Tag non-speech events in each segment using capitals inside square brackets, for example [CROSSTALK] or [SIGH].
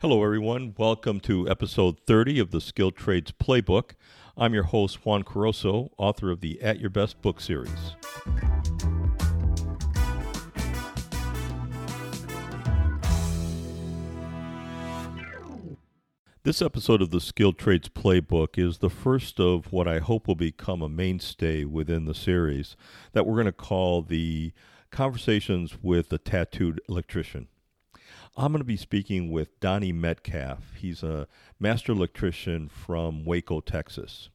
Hello, everyone. Welcome to episode 30 of the Skilled Trades Playbook. I'm your host, Juan Caroso, author of the At Your Best book series. This episode of the Skilled Trades Playbook is the first of what I hope will become a mainstay within the series that we're going to call the Conversations with the Tattooed Electrician. I'm going to be speaking with Donnie Metcalf. He's a master electrician from Waco, Texas.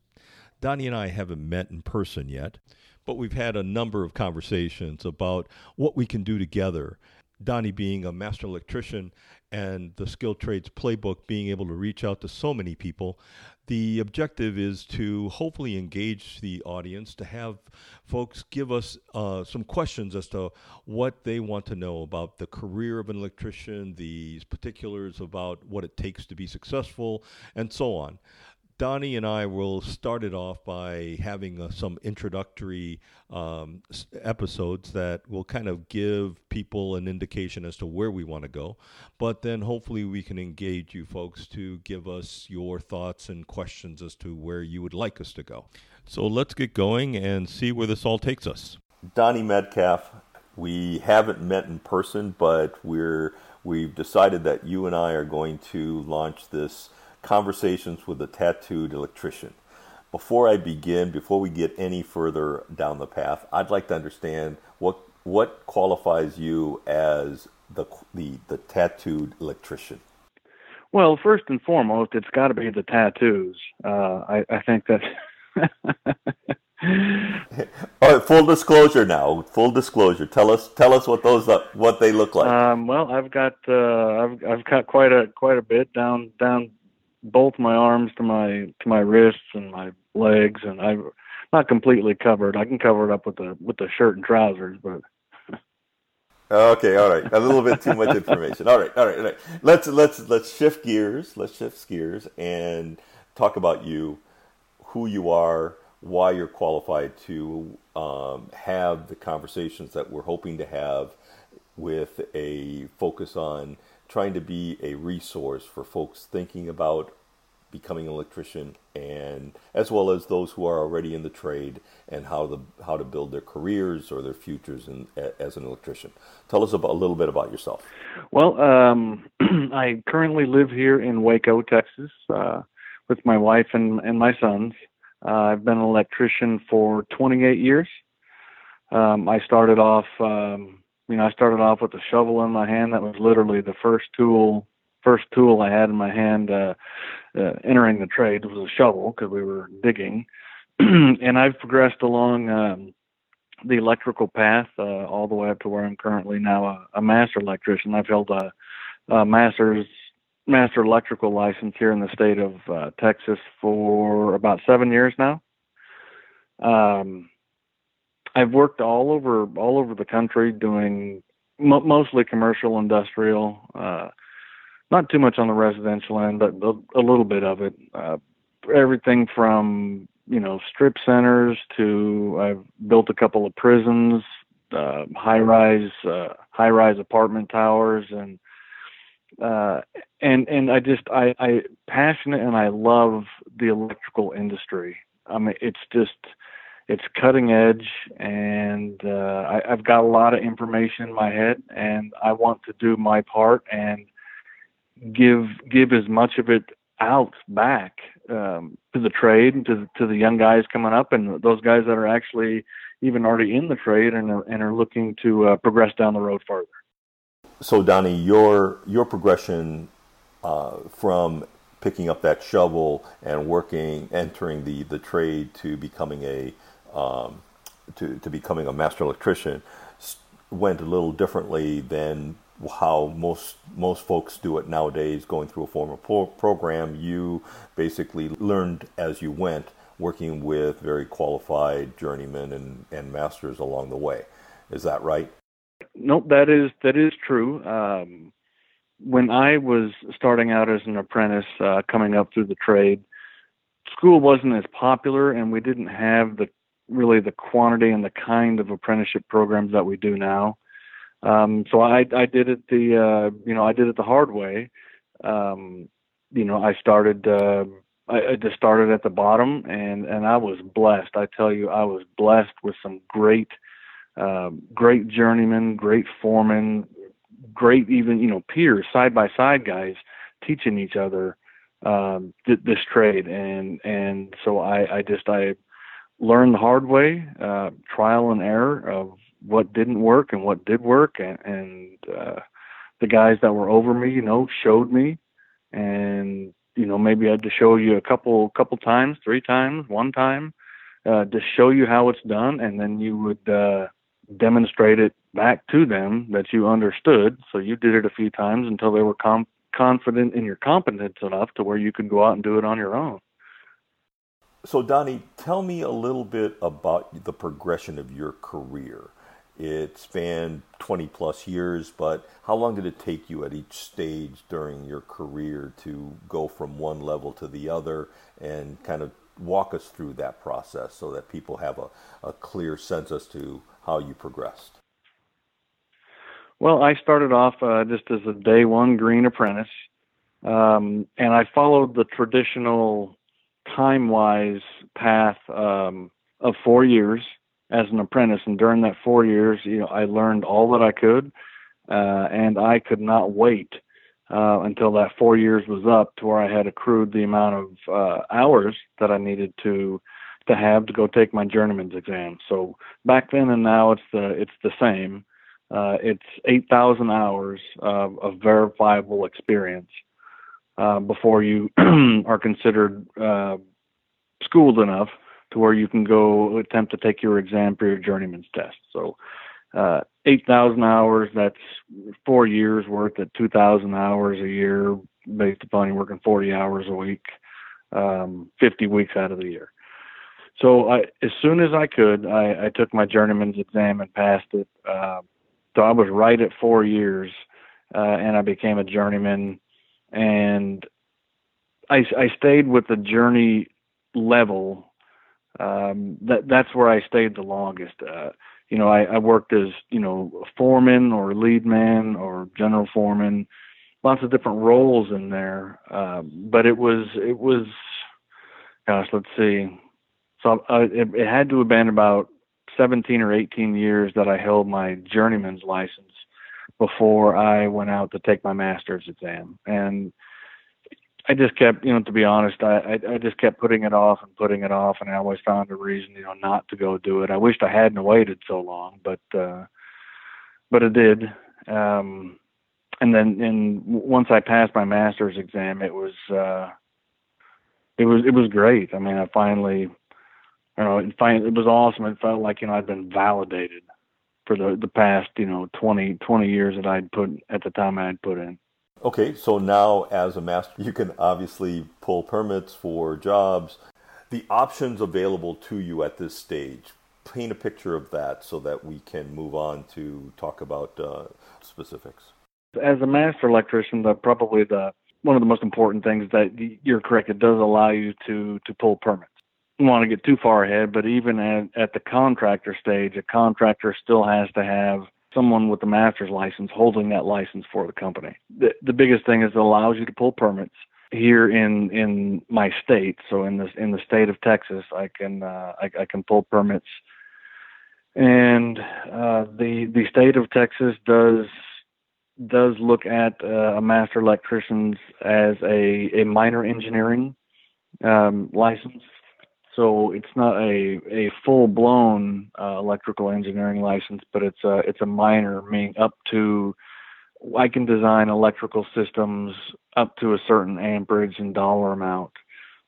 Donnie and I haven't met in person yet, but we've had a number of conversations about what we can do together. Donnie being a master electrician and the skilled trades playbook being able to reach out to so many people the objective is to hopefully engage the audience to have folks give us uh, some questions as to what they want to know about the career of an electrician the particulars about what it takes to be successful and so on Donnie and I will start it off by having uh, some introductory um, episodes that will kind of give people an indication as to where we want to go. But then hopefully we can engage you folks to give us your thoughts and questions as to where you would like us to go. So let's get going and see where this all takes us. Donnie Metcalf, we haven't met in person, but we're we've decided that you and I are going to launch this Conversations with a Tattooed Electrician. Before I begin, before we get any further down the path, I'd like to understand what what qualifies you as the the, the tattooed electrician. Well, first and foremost, it's got to be the tattoos. Uh, I, I think that. [LAUGHS] All right, full disclosure now. Full disclosure. Tell us, tell us what those uh, what they look like. Um, well, I've got uh, I've I've got quite a quite a bit down down both my arms to my to my wrists and my legs, and I'm not completely covered. I can cover it up with the with the shirt and trousers, but. Okay, all right. A little bit too much information. All right, all right, all right. Let's let's let's shift gears. Let's shift gears and talk about you, who you are, why you're qualified to um, have the conversations that we're hoping to have with a focus on trying to be a resource for folks thinking about becoming an electrician and as well as those who are already in the trade and how the how to build their careers or their futures in, as an electrician. Tell us about, a little bit about yourself. Well, um, [CLEARS THROAT] I currently live here in Waco, Texas, uh, with my wife and and my sons. Uh, I've been an electrician for 28 years. Um, I started off um, you know, I started off with a shovel in my hand. That was literally the first tool, first tool I had in my hand uh, uh, entering the trade was a shovel because we were digging. [CLEARS THROAT] and I've progressed along um, the electrical path uh, all the way up to where I'm currently now a, a master electrician. I've held a, a master's master electrical license here in the state of uh, Texas for about seven years now. Um, I've worked all over all over the country doing mo- mostly commercial, industrial. Uh, not too much on the residential end, but a, a little bit of it. Uh, everything from you know strip centers to I've built a couple of prisons, uh, high rise uh, high rise apartment towers, and uh, and and I just I I passionate and I love the electrical industry. I mean, it's just it's cutting edge and uh, I, I've got a lot of information in my head and I want to do my part and give give as much of it out back um, to the trade and to to the young guys coming up and those guys that are actually even already in the trade and are, and are looking to uh, progress down the road farther. So Donnie, your your progression uh, from picking up that shovel and working, entering the the trade to becoming a um, to, to becoming a master electrician went a little differently than how most most folks do it nowadays going through a formal pro- program. You basically learned as you went working with very qualified journeymen and, and masters along the way. Is that right? Nope that is that is true. Um, when i was starting out as an apprentice uh, coming up through the trade school wasn't as popular and we didn't have the really the quantity and the kind of apprenticeship programs that we do now. Um, so I, I did it the uh, you know I did it the hard way. um, you know, I started. Uh, I, I just started at the bottom, and and I was blessed. I tell you, I was blessed with some great, uh, great journeymen, great foremen, great even you know peers, side by side guys, teaching each other um, th- this trade, and and so I I just I learned the hard way, uh, trial and error of what didn't work and what did work, and, and uh, the guys that were over me, you know, showed me, and you know maybe I had to show you a couple couple times, three times, one time, uh, to show you how it's done, and then you would uh, demonstrate it back to them that you understood. So you did it a few times until they were com- confident in your competence enough to where you could go out and do it on your own. So, Donnie, tell me a little bit about the progression of your career. It spanned 20 plus years, but how long did it take you at each stage during your career to go from one level to the other and kind of walk us through that process so that people have a, a clear sense as to how you progressed? Well, I started off uh, just as a day one green apprentice, um, and I followed the traditional time wise path um, of four years as an apprentice. And during that four years, you know, I learned all that I could, uh, and I could not wait uh, until that four years was up to where I had accrued the amount of uh, hours that I needed to to have to go take my journeyman's exam. So back then and now, it's the it's the same. Uh, it's 8,000 hours of, of verifiable experience uh, before you [CLEARS THROAT] are considered uh, schooled enough to where you can go attempt to take your exam for your journeyman's test. So, uh, 8,000 hours, that's four years worth at 2,000 hours a year based upon you working 40 hours a week, um, 50 weeks out of the year. So I, as soon as I could, I, I took my journeyman's exam and passed it. Uh, so I was right at four years, uh, and I became a journeyman and I, I stayed with the journey level. Um, that that's where I stayed the longest. Uh, you know, I, I worked as you know a foreman or lead man or general foreman, lots of different roles in there. Uh, but it was it was, gosh, let's see. So uh, it, it had to have been about 17 or 18 years that I held my journeyman's license before I went out to take my master's exam. And I just kept, you know, to be honest, I, I I just kept putting it off and putting it off, and I always found a reason, you know, not to go do it. I wished I hadn't waited so long, but uh, but it did. Um, and then, and once I passed my master's exam, it was uh, it was it was great. I mean, I finally, you know, it, finally, it was awesome. It felt like you know I'd been validated for the the past you know 20 20 years that I'd put at the time I had put in. Okay, so now as a master, you can obviously pull permits for jobs. The options available to you at this stage. Paint a picture of that so that we can move on to talk about uh, specifics. As a master electrician, the probably the one of the most important things that you're correct. It does allow you to to pull permits want to get too far ahead, but even at, at the contractor stage, a contractor still has to have someone with a master's license holding that license for the company. The, the biggest thing is it allows you to pull permits here in in my state. So in this in the state of Texas, I can uh, I, I can pull permits, and uh, the the state of Texas does does look at uh, a master electricians as a a minor engineering um, license so it's not a a full blown uh, electrical engineering license, but it's a it's a minor, meaning up to I can design electrical systems up to a certain amperage and dollar amount.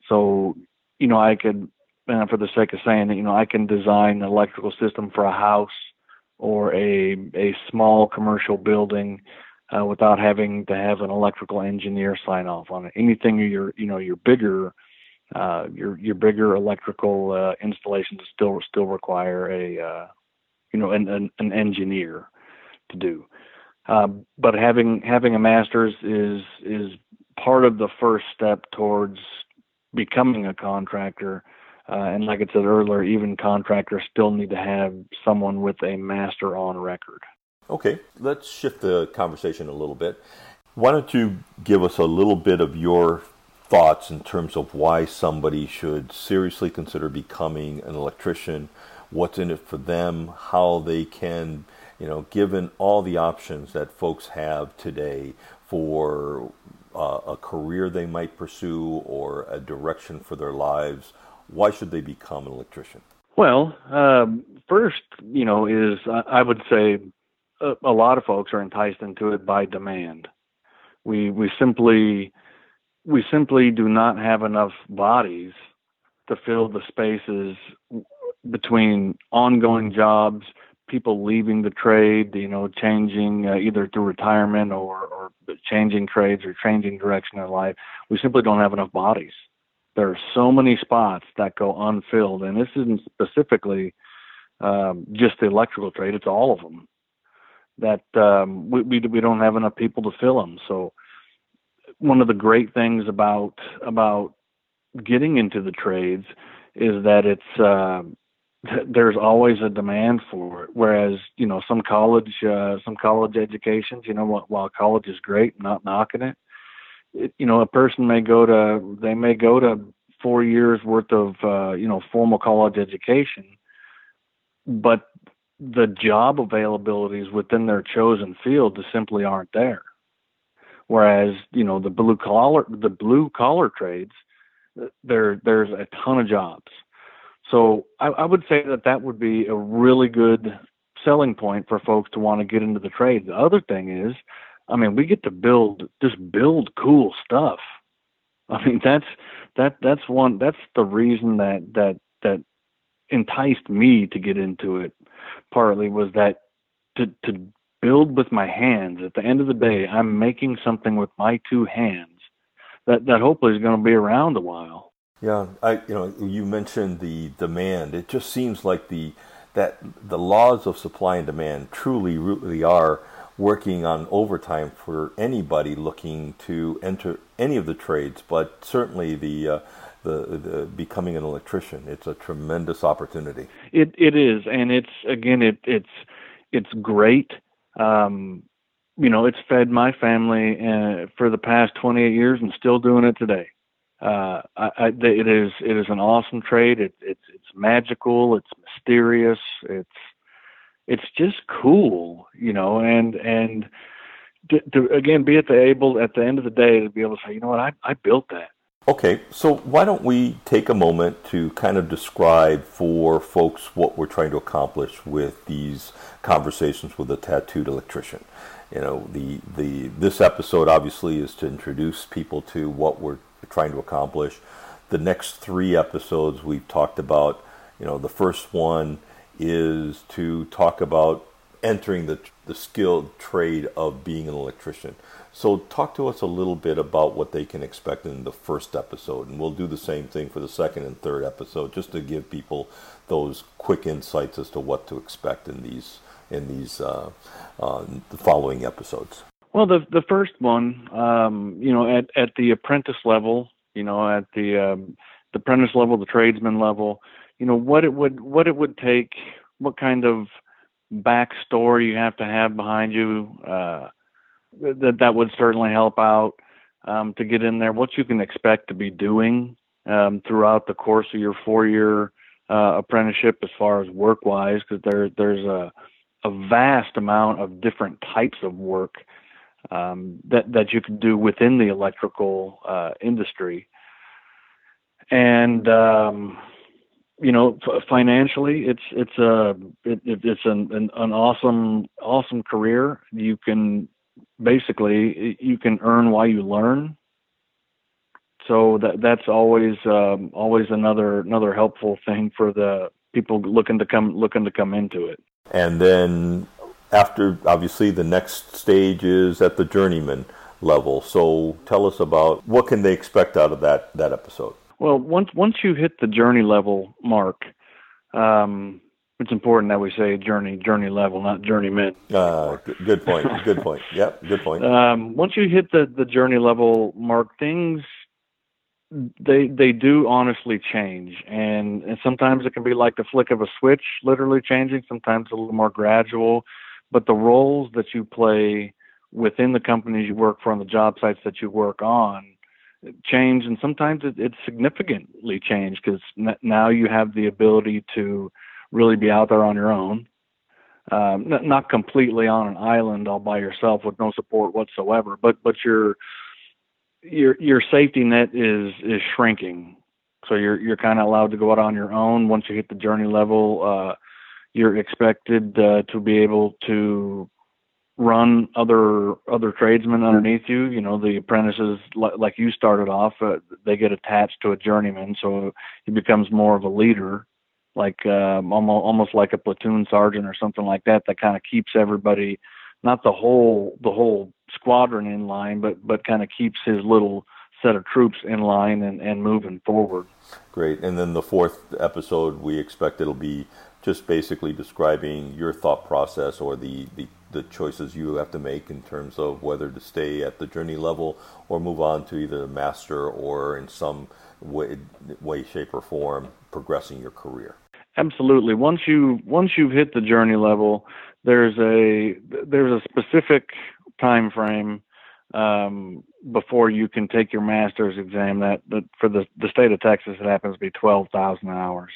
So you know I could, for the sake of saying that, you know I can design an electrical system for a house or a a small commercial building uh, without having to have an electrical engineer sign off on it. Anything you're you know you're bigger uh, your your bigger electrical uh, installations still still require a uh, you know an, an, an engineer to do. Um, but having having a master's is is part of the first step towards becoming a contractor. Uh, and like I said earlier, even contractors still need to have someone with a master on record. Okay, let's shift the conversation a little bit. Why don't you give us a little bit of your thoughts in terms of why somebody should seriously consider becoming an electrician, what's in it for them, how they can, you know, given all the options that folks have today for uh, a career they might pursue or a direction for their lives, why should they become an electrician? Well, um, first, you know, is I would say a, a lot of folks are enticed into it by demand. We we simply we simply do not have enough bodies to fill the spaces between ongoing jobs, people leaving the trade, you know, changing uh, either through retirement or, or changing trades or changing direction in life. We simply don't have enough bodies. There are so many spots that go unfilled, and this isn't specifically um, just the electrical trade; it's all of them that um, we, we we don't have enough people to fill them. So one of the great things about about getting into the trades is that it's uh, [LAUGHS] there's always a demand for it. Whereas you know some college uh, some college educations, you know, while college is great, not knocking it, it, you know, a person may go to they may go to four years worth of uh, you know formal college education, but the job availabilities within their chosen field simply aren't there. Whereas, you know, the blue collar the blue collar trades, there there's a ton of jobs. So I, I would say that that would be a really good selling point for folks to want to get into the trade. The other thing is, I mean, we get to build just build cool stuff. I mean, that's that that's one that's the reason that that that enticed me to get into it partly was that to to build with my hands at the end of the day i'm making something with my two hands that that hopefully is going to be around a while yeah i you know you mentioned the demand it just seems like the that the laws of supply and demand truly really are working on overtime for anybody looking to enter any of the trades but certainly the uh, the, the becoming an electrician. It's a tremendous opportunity. It it is, and it's again it it's it's great. Um, you know, it's fed my family uh, for the past 28 years and still doing it today. Uh, I, I, it is it is an awesome trade. It, it's it's magical. It's mysterious. It's it's just cool, you know, and and to, to again be at the able at the end of the day to be able to say, you know what, I I built that. Okay, so why don't we take a moment to kind of describe for folks what we're trying to accomplish with these conversations with a tattooed electrician. You know, the the this episode obviously is to introduce people to what we're trying to accomplish. The next three episodes we've talked about, you know, the first one is to talk about entering the the skilled trade of being an electrician. So, talk to us a little bit about what they can expect in the first episode, and we'll do the same thing for the second and third episode, just to give people those quick insights as to what to expect in these in these uh, uh, the following episodes. Well, the the first one, um, you know, at at the apprentice level, you know, at the um, the apprentice level, the tradesman level, you know, what it would what it would take, what kind of backstory you have to have behind you. Uh, that that would certainly help out um, to get in there. What you can expect to be doing um, throughout the course of your four-year uh, apprenticeship, as far as work-wise, because there there's a a vast amount of different types of work um, that that you can do within the electrical uh, industry, and um, you know financially it's it's a it, it's an, an, an awesome awesome career you can basically you can earn while you learn. So that that's always um, always another another helpful thing for the people looking to come looking to come into it. And then after obviously the next stage is at the journeyman level. So tell us about what can they expect out of that that episode. Well, once once you hit the journey level mark, um, it's important that we say journey journey level, not journeyman. Uh, good point. good point. [LAUGHS] Yep. Good point. Um, once you hit the the journey level mark, things they they do honestly change, and, and sometimes it can be like the flick of a switch, literally changing. Sometimes a little more gradual, but the roles that you play within the companies you work for and the job sites that you work on change and sometimes it, it's significantly changed because n- now you have the ability to really be out there on your own. Um, n- not completely on an island all by yourself with no support whatsoever but but your your your safety net is is shrinking. So you're you're kind of allowed to go out on your own. Once you hit the journey level uh, you're expected uh, to be able to run other other tradesmen underneath you. You know, the apprentices, like, like you started off, uh, they get attached to a journeyman, so he becomes more of a leader, like um, almost almost like a platoon sergeant or something like that. That kind of keeps everybody, not the whole the whole squadron in line, but but kind of keeps his little set of troops in line and, and moving forward. Great. And then the fourth episode, we expect it'll be just basically describing your thought process or the, the the choices you have to make in terms of whether to stay at the journey level or move on to either master or in some way, way shape or form progressing your career absolutely. Once you once you've hit the journey level there's a there's a specific time frame um, before you can take your master's exam that, that for the the state of Texas it happens to be 12,000 hours.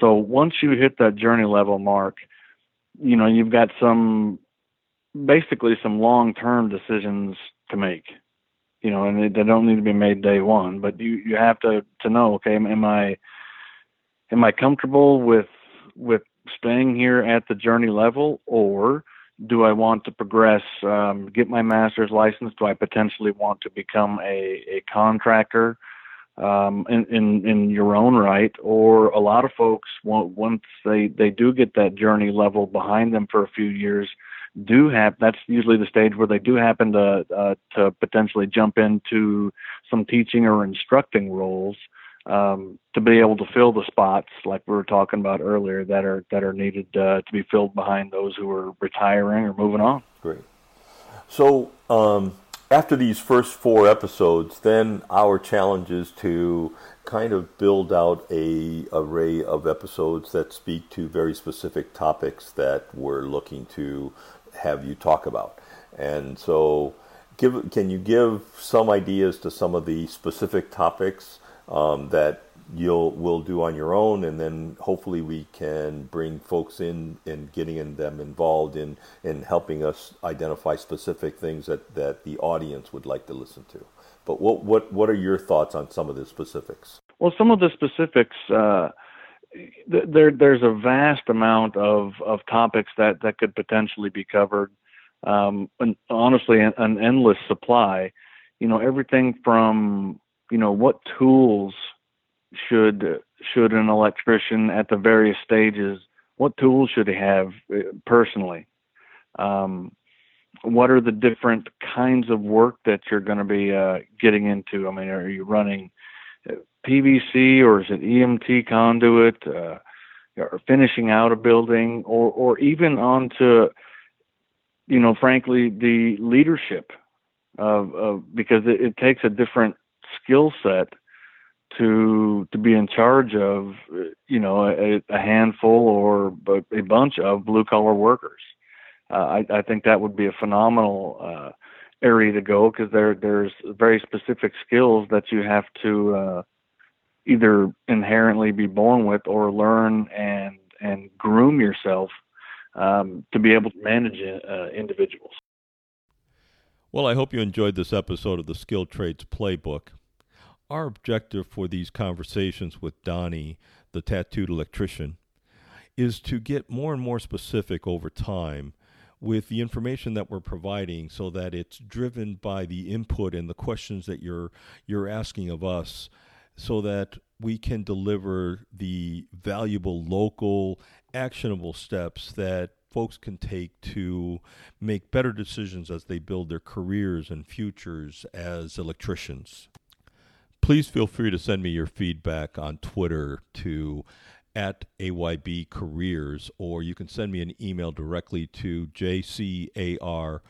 So once you hit that journey level mark you know you've got some basically some long term decisions to make you know and they, don't need to be made day one but you you have to to know okay am i am i comfortable with with staying here at the journey level or do i want to progress um, get my master's license? Do i potentially want to become a a contractor um, in, in in your own right, or a lot of folks once they they do get that journey level behind them for a few years, do have that's usually the stage where they do happen to uh, to potentially jump into some teaching or instructing roles um, to be able to fill the spots like we were talking about earlier that are that are needed uh, to be filled behind those who are retiring or moving on. Great. So um, after these first four episodes, then our challenge is to kind of build out a array of episodes that speak to very specific topics that we're looking to have you talk about. And so, give can you give some ideas to some of the specific topics um, that you'll will do on your own, and then hopefully we can bring folks in and getting them involved in in helping us identify specific things that that the audience would like to listen to. But what what what are your thoughts on some of the specifics? Well, some of the specifics. Uh, there, there's a vast amount of, of topics that, that could potentially be covered. Um, and honestly, an, an endless supply. You know, everything from you know what tools should should an electrician at the various stages what tools should he have uh, personally? Um, what are the different kinds of work that you're going to be uh, getting into? I mean are you running uh, pvc or is it emt conduit uh, or finishing out a building or or even on to you know frankly the leadership of, of because it, it takes a different skill set to to be in charge of you know a, a handful or a bunch of blue collar workers. Uh, I, I think that would be a phenomenal uh, area to go because there there's very specific skills that you have to uh, either inherently be born with or learn and and groom yourself um, to be able to manage uh, individuals. Well, I hope you enjoyed this episode of the Skilled Trades Playbook. Our objective for these conversations with Donnie, the tattooed electrician, is to get more and more specific over time with the information that we're providing so that it's driven by the input and the questions that you're you're asking of us so that we can deliver the valuable local actionable steps that folks can take to make better decisions as they build their careers and futures as electricians please feel free to send me your feedback on Twitter to at AYB Careers, or you can send me an email directly to jcarosso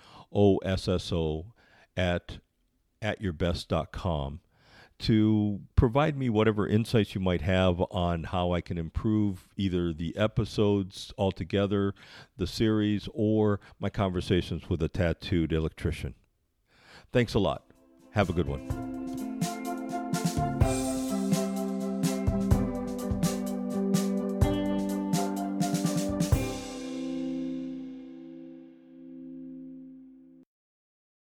at at yourbest.com. to provide me whatever insights you might have on how I can improve either the episodes altogether, the series, or my conversations with a tattooed electrician. Thanks a lot. Have a good one.